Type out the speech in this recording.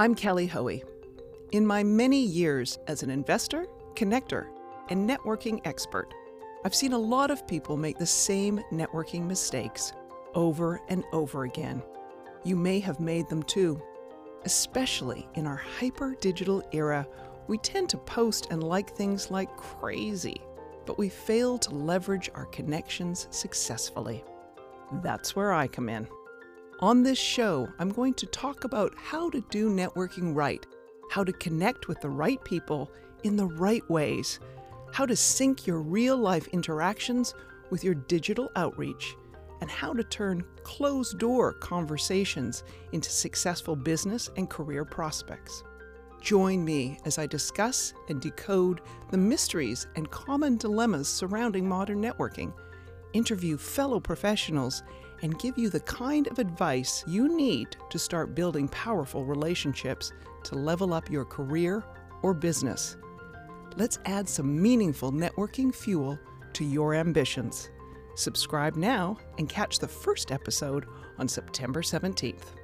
I'm Kelly Hoey. In my many years as an investor, connector, and networking expert, I've seen a lot of people make the same networking mistakes over and over again. You may have made them too. Especially in our hyper digital era, we tend to post and like things like crazy, but we fail to leverage our connections successfully. That's where I come in. On this show, I'm going to talk about how to do networking right, how to connect with the right people in the right ways, how to sync your real life interactions with your digital outreach, and how to turn closed door conversations into successful business and career prospects. Join me as I discuss and decode the mysteries and common dilemmas surrounding modern networking, interview fellow professionals, and give you the kind of advice you need to start building powerful relationships to level up your career or business. Let's add some meaningful networking fuel to your ambitions. Subscribe now and catch the first episode on September 17th.